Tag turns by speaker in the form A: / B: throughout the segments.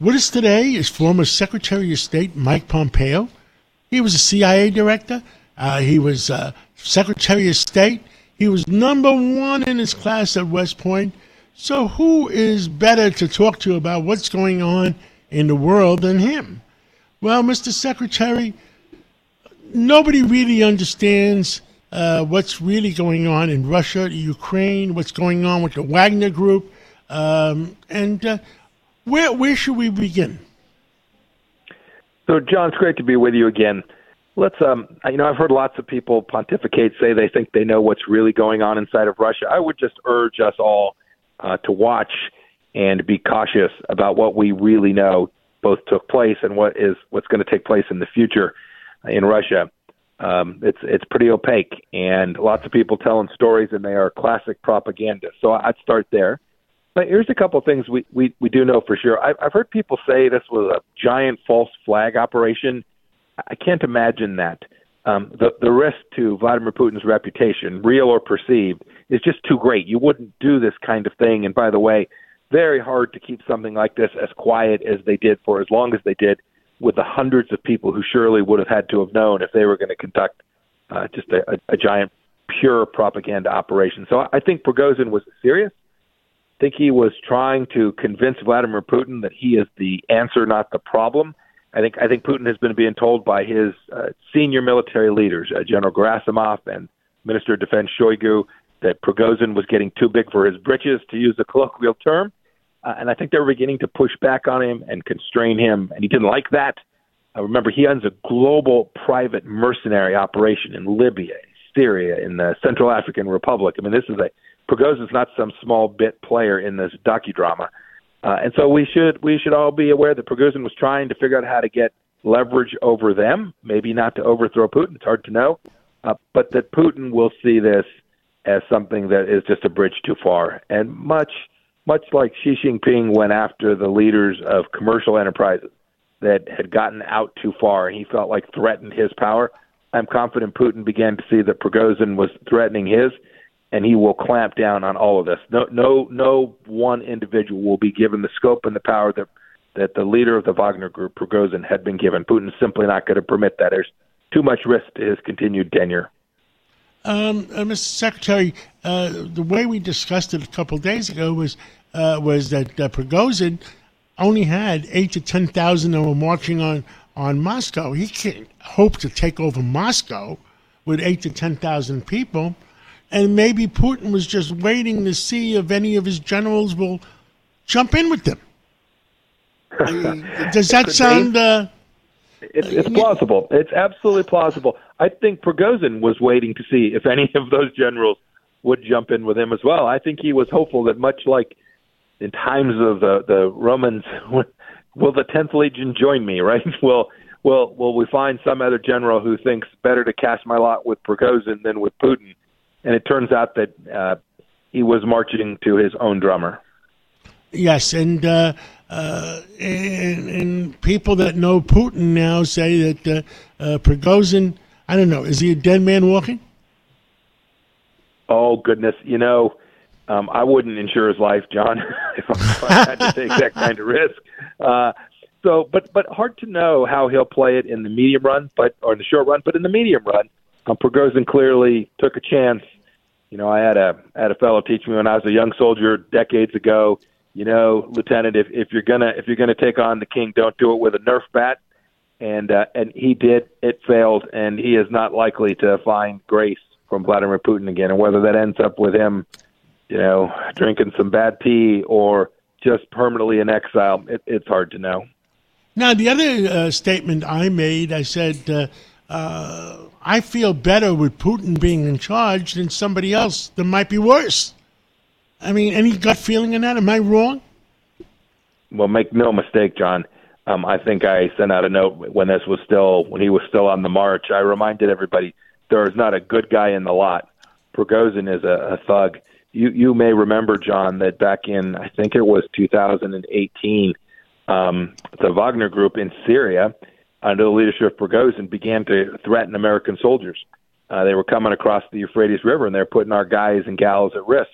A: With us today is former Secretary of State Mike Pompeo. He was a CIA director. Uh, he was uh, Secretary of State. He was number one in his class at West Point. So, who is better to talk to about what's going on in the world than him? Well, Mr. Secretary, nobody really understands uh, what's really going on in Russia, Ukraine, what's going on with the Wagner Group, um, and uh, where where should we begin?
B: So, John, it's great to be with you again. Let's, um, you know, I've heard lots of people pontificate, say they think they know what's really going on inside of Russia. I would just urge us all uh, to watch and be cautious about what we really know both took place and what is what's going to take place in the future in Russia. Um, it's it's pretty opaque, and lots of people telling stories, and they are classic propaganda. So I'd start there. But here's a couple of things we, we, we do know for sure. I've, I've heard people say this was a giant false flag operation. I can't imagine that. Um, the, the risk to Vladimir Putin's reputation, real or perceived, is just too great. You wouldn't do this kind of thing. And by the way, very hard to keep something like this as quiet as they did for as long as they did with the hundreds of people who surely would have had to have known if they were going to conduct uh, just a, a, a giant pure propaganda operation. So I think Prigozhin was serious think he was trying to convince Vladimir Putin that he is the answer, not the problem. I think I think Putin has been being told by his uh, senior military leaders, uh, General Gerasimov and Minister of Defense Shoigu, that Prigozhin was getting too big for his britches, to use a colloquial term. Uh, and I think they were beginning to push back on him and constrain him, and he didn't like that. Uh, remember, he owns a global private mercenary operation in Libya, Syria, in the Central African Republic. I mean, this is a Prigozhin's not some small bit player in this docudrama, uh, and so we should we should all be aware that Prigozhin was trying to figure out how to get leverage over them. Maybe not to overthrow Putin; it's hard to know, uh, but that Putin will see this as something that is just a bridge too far, and much much like Xi Jinping went after the leaders of commercial enterprises that had gotten out too far, and he felt like threatened his power. I'm confident Putin began to see that Prigozhin was threatening his, and he will clamp down on all of this. No, no, no one individual will be given the scope and the power that that the leader of the Wagner Group, Prigozhin, had been given. Putin's simply not going to permit that. There's too much risk to his continued tenure.
A: Um, uh, Mr. Secretary, uh, the way we discussed it a couple days ago was uh, was that uh, Prigozhin only had eight to ten thousand that were marching on on Moscow. He can't hope to take over Moscow with eight to ten thousand people and maybe Putin was just waiting to see if any of his generals will jump in with them. Does that sound? Uh,
B: it's, it's plausible. It's absolutely plausible. I think Prigozhin was waiting to see if any of those generals would jump in with him as well. I think he was hopeful that much like in times of the the Romans, will the tenth legion join me? Right? Will will will we find some other general who thinks better to cast my lot with Prigozhin than with Putin? And it turns out that uh, he was marching to his own drummer.
A: Yes, and, uh, uh, and, and people that know Putin now say that uh, uh, Prigozhin, I don't know, is he a dead man walking?
B: Oh goodness, you know, um, I wouldn't insure his life, John, if I had to take that kind of risk. Uh, so, but but hard to know how he'll play it in the medium run, but or in the short run. But in the medium run, um, Prigozhin clearly took a chance. You know, I had a had a fellow teach me when I was a young soldier decades ago. You know, Lieutenant, if if you're gonna if you're gonna take on the king, don't do it with a Nerf bat. And uh, and he did. It failed, and he is not likely to find grace from Vladimir Putin again. And whether that ends up with him, you know, drinking some bad tea or just permanently in exile, it, it's hard to know.
A: Now, the other uh, statement I made, I said. Uh, uh, I feel better with Putin being in charge than somebody else that might be worse. I mean, any gut feeling in that? Am I wrong?
B: Well, make no mistake, John. Um, I think I sent out a note when this was still when he was still on the march. I reminded everybody there is not a good guy in the lot. Prigozhin is a, a thug. You you may remember, John, that back in I think it was 2018, um, the Wagner Group in Syria under the leadership of Prigozhin, began to threaten American soldiers. Uh, they were coming across the Euphrates River and they're putting our guys and gals at risk.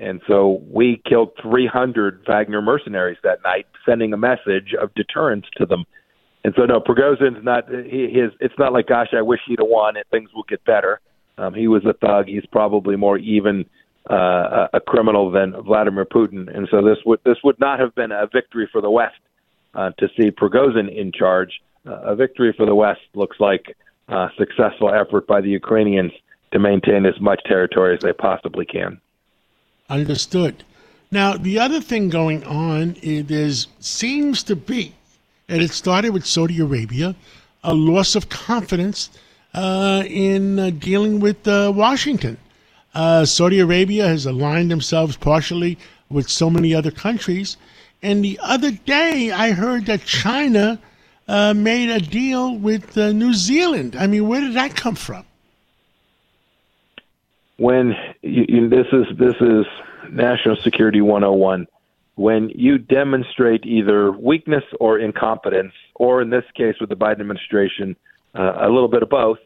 B: And so we killed 300 Wagner mercenaries that night, sending a message of deterrence to them. And so, no, Prigozhin's not his. It's not like, gosh, I wish he'd have won and things will get better. Um, he was a thug. He's probably more even uh, a criminal than Vladimir Putin. And so this would this would not have been a victory for the West uh, to see Prigozhin in charge. A victory for the West looks like a successful effort by the Ukrainians to maintain as much territory as they possibly can.
A: Understood. Now, the other thing going on is seems to be, and it started with Saudi Arabia, a loss of confidence uh, in uh, dealing with uh, Washington. Uh, Saudi Arabia has aligned themselves partially with so many other countries. And the other day, I heard that China uh, made a deal with uh, New Zealand. I mean, where did that come from?
B: When you, you, this is this is national security 101 when you demonstrate either weakness or incompetence, or in this case with the Biden administration, uh, a little bit of both,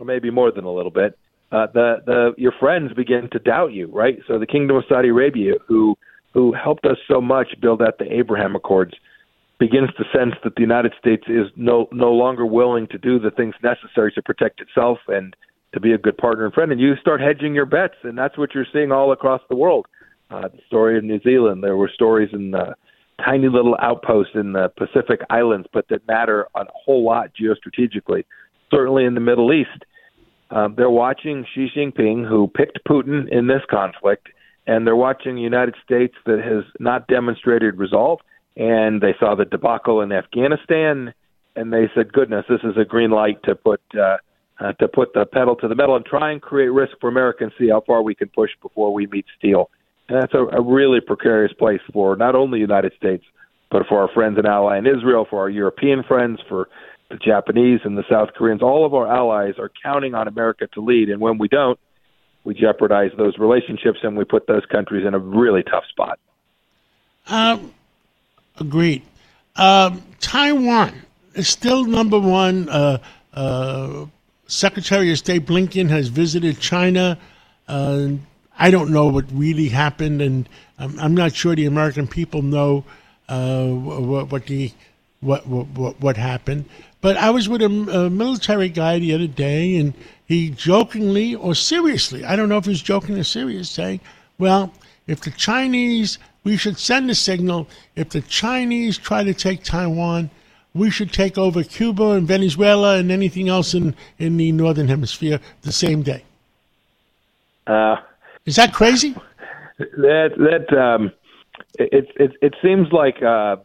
B: or maybe more than a little bit, uh, the the your friends begin to doubt you, right? So the Kingdom of Saudi Arabia, who who helped us so much build out the Abraham Accords, begins to sense that the United States is no no longer willing to do the things necessary to protect itself and to be a good partner and friend, and you start hedging your bets, and that's what you're seeing all across the world. Uh, the story of New Zealand, there were stories in the tiny little outposts in the Pacific Islands, but that matter a whole lot geostrategically. Certainly in the Middle East, um, they're watching Xi Jinping, who picked Putin in this conflict, and they're watching the United States that has not demonstrated resolve. And they saw the debacle in Afghanistan, and they said, "Goodness, this is a green light to put uh, uh, to put the pedal to the metal and try and create risk for America and see how far we can push before we meet steel." And that's a, a really precarious place for not only the United States, but for our friends and ally in Israel, for our European friends, for the Japanese and the South Koreans, all of our allies are counting on America to lead. And when we don't, we jeopardize those relationships and we put those countries in a really tough spot.
A: Um, agreed. Um, Taiwan is still number one. Uh, uh, Secretary of State Blinken has visited China. Uh, I don't know what really happened, and I'm, I'm not sure the American people know uh, what, what the what, what what happened. But I was with a, a, military guy the other day, and he jokingly or seriously, I don't know if he was joking or serious, saying, well, if the Chinese, we should send a signal, if the Chinese try to take Taiwan, we should take over Cuba and Venezuela and anything else in, in the Northern Hemisphere the same day. Uh, Is that crazy?
B: That, that, um, it, it, it seems like, uh,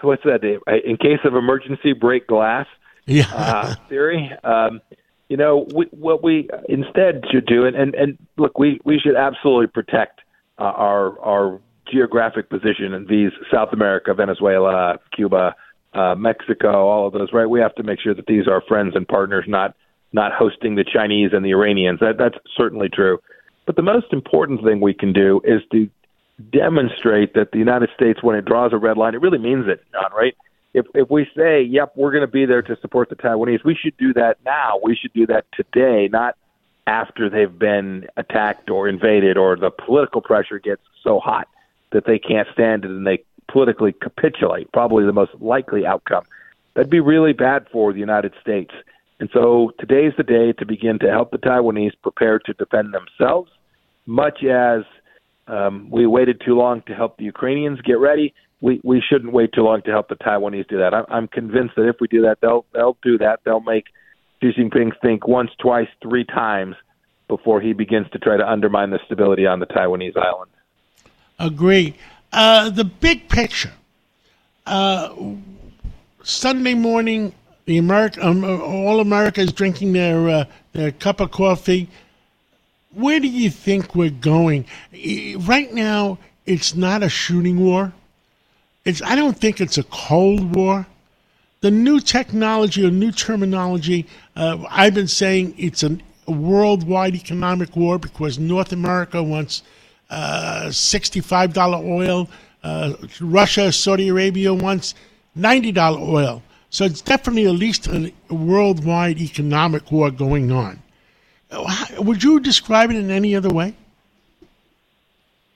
B: what's that? In case of emergency, break glass.
A: Yeah.
B: uh, theory. Um, you know, we, what we instead should do, and, and, and look, we, we should absolutely protect uh, our our geographic position in these South America, Venezuela, Cuba, uh, Mexico, all of those. Right? We have to make sure that these are friends and partners, not not hosting the Chinese and the Iranians. That that's certainly true. But the most important thing we can do is to demonstrate that the United States, when it draws a red line, it really means it, John, right? If, if we say, yep, we're going to be there to support the Taiwanese, we should do that now. We should do that today, not after they've been attacked or invaded or the political pressure gets so hot that they can't stand it and they politically capitulate, probably the most likely outcome. That'd be really bad for the United States. And so today's the day to begin to help the Taiwanese prepare to defend themselves, much as um, we waited too long to help the Ukrainians get ready. We we shouldn't wait too long to help the Taiwanese do that. I'm, I'm convinced that if we do that, they'll they'll do that. They'll make Xi Jinping think once, twice, three times before he begins to try to undermine the stability on the Taiwanese island.
A: Agree. Uh, the big picture. Uh, Sunday morning, the America, um, all America is drinking their uh, their cup of coffee where do you think we're going? Right now, it's not a shooting war. It's, I don't think it's a cold war. The new technology or new terminology, uh, I've been saying it's a worldwide economic war because North America wants uh, $65 oil. Uh, Russia, Saudi Arabia wants $90 oil. So it's definitely at least a worldwide economic war going on. Would you describe it in any other way?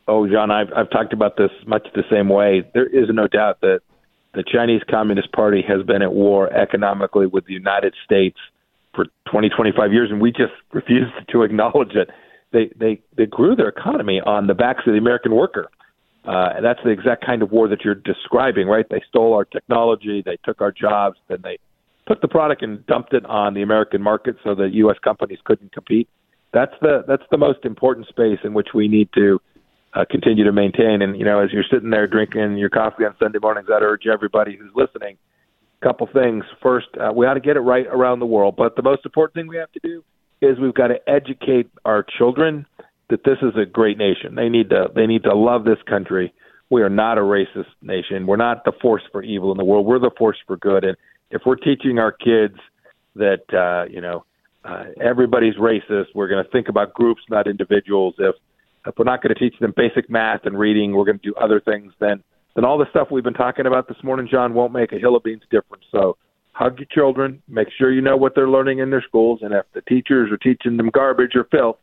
B: Oh, John, I've I've talked about this much the same way. There is no doubt that the Chinese Communist Party has been at war economically with the United States for 20, 25 years, and we just refuse to acknowledge it. They they they grew their economy on the backs of the American worker. Uh, and that's the exact kind of war that you're describing, right? They stole our technology, they took our jobs, then they took the product and dumped it on the American market so that U.S. companies couldn't compete. That's the that's the most important space in which we need to uh, continue to maintain. And you know, as you're sitting there drinking your coffee on Sunday mornings, I'd urge everybody who's listening a couple things. First, uh, we ought to get it right around the world, but the most important thing we have to do is we've got to educate our children that this is a great nation. They need to they need to love this country. We are not a racist nation. We're not the force for evil in the world. We're the force for good. And if we're teaching our kids that uh, you know uh, everybody's racist, we're going to think about groups, not individuals. If if we're not going to teach them basic math and reading, we're going to do other things. Then then all the stuff we've been talking about this morning, John, won't make a hill of beans difference. So hug your children. Make sure you know what they're learning in their schools, and if the teachers are teaching them garbage or filth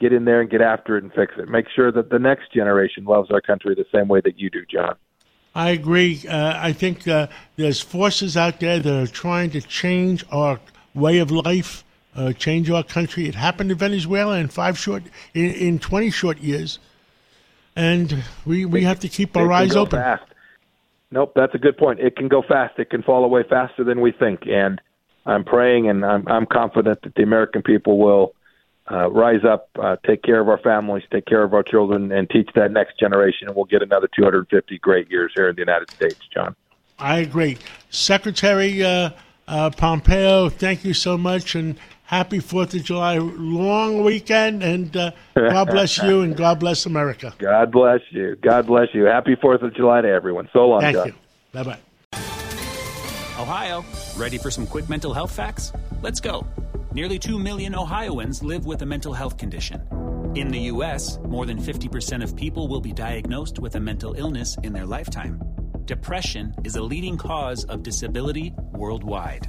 B: get in there and get after it and fix it. Make sure that the next generation loves our country the same way that you do, John.
A: I agree. Uh, I think uh, there's forces out there that are trying to change our way of life, uh, change our country. It happened in Venezuela in five short, in, in twenty short years, and we we have to keep our eyes open.
B: Fast. Nope, that's a good point. It can go fast. It can fall away faster than we think, and I'm praying and I'm I'm confident that the American people will uh, rise up, uh, take care of our families, take care of our children, and teach that next generation, and we'll get another 250 great years here in the United States, John.
A: I agree. Secretary uh, uh Pompeo, thank you so much, and happy 4th of July long weekend, and uh, God bless you, and God bless America.
B: God bless you. God bless you. Happy 4th of July to everyone. So long,
A: thank
B: John.
A: you. Bye-bye.
C: Ohio, ready for some quick mental health facts? Let's go. Nearly 2 million Ohioans live with a mental health condition. In the U.S., more than 50% of people will be diagnosed with a mental illness in their lifetime. Depression is a leading cause of disability worldwide.